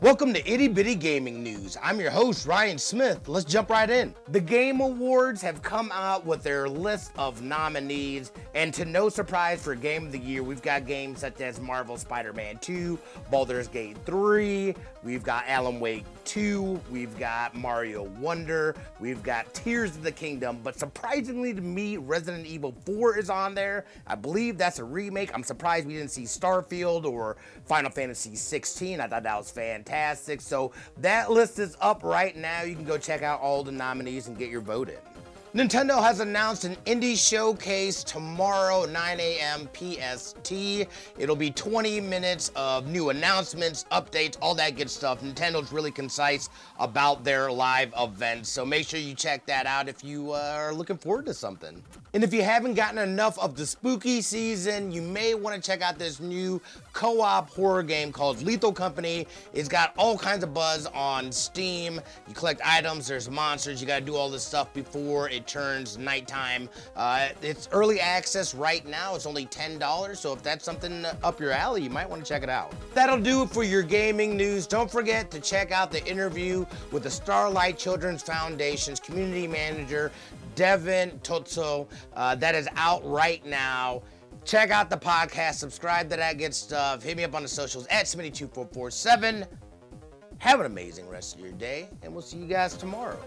Welcome to Itty Bitty Gaming News. I'm your host, Ryan Smith. Let's jump right in. The Game Awards have come out with their list of nominees, and to no surprise for Game of the Year, we've got games such as Marvel Spider Man 2, Baldur's Gate 3, we've got Alan Wake 2, we've got Mario Wonder, we've got Tears of the Kingdom, but surprisingly to me, Resident Evil 4 is on there. I believe that's a remake. I'm surprised we didn't see Starfield or Final Fantasy 16. I thought that was fantastic fantastic. So that list is up right now. You can go check out all the nominees and get your vote in. Nintendo has announced an indie showcase tomorrow, 9 a.m. PST. It'll be 20 minutes of new announcements, updates, all that good stuff. Nintendo's really concise about their live events, so make sure you check that out if you uh, are looking forward to something. And if you haven't gotten enough of the spooky season, you may want to check out this new co op horror game called Lethal Company. It's got all kinds of buzz on Steam. You collect items, there's monsters, you got to do all this stuff before it it turns nighttime. Uh, it's early access right now. It's only $10. So if that's something up your alley, you might want to check it out. That'll do it for your gaming news. Don't forget to check out the interview with the Starlight Children's Foundation's community manager, Devin Totso. Uh, that is out right now. Check out the podcast, subscribe to that good stuff. Hit me up on the socials at Smitty2447. Have an amazing rest of your day, and we'll see you guys tomorrow.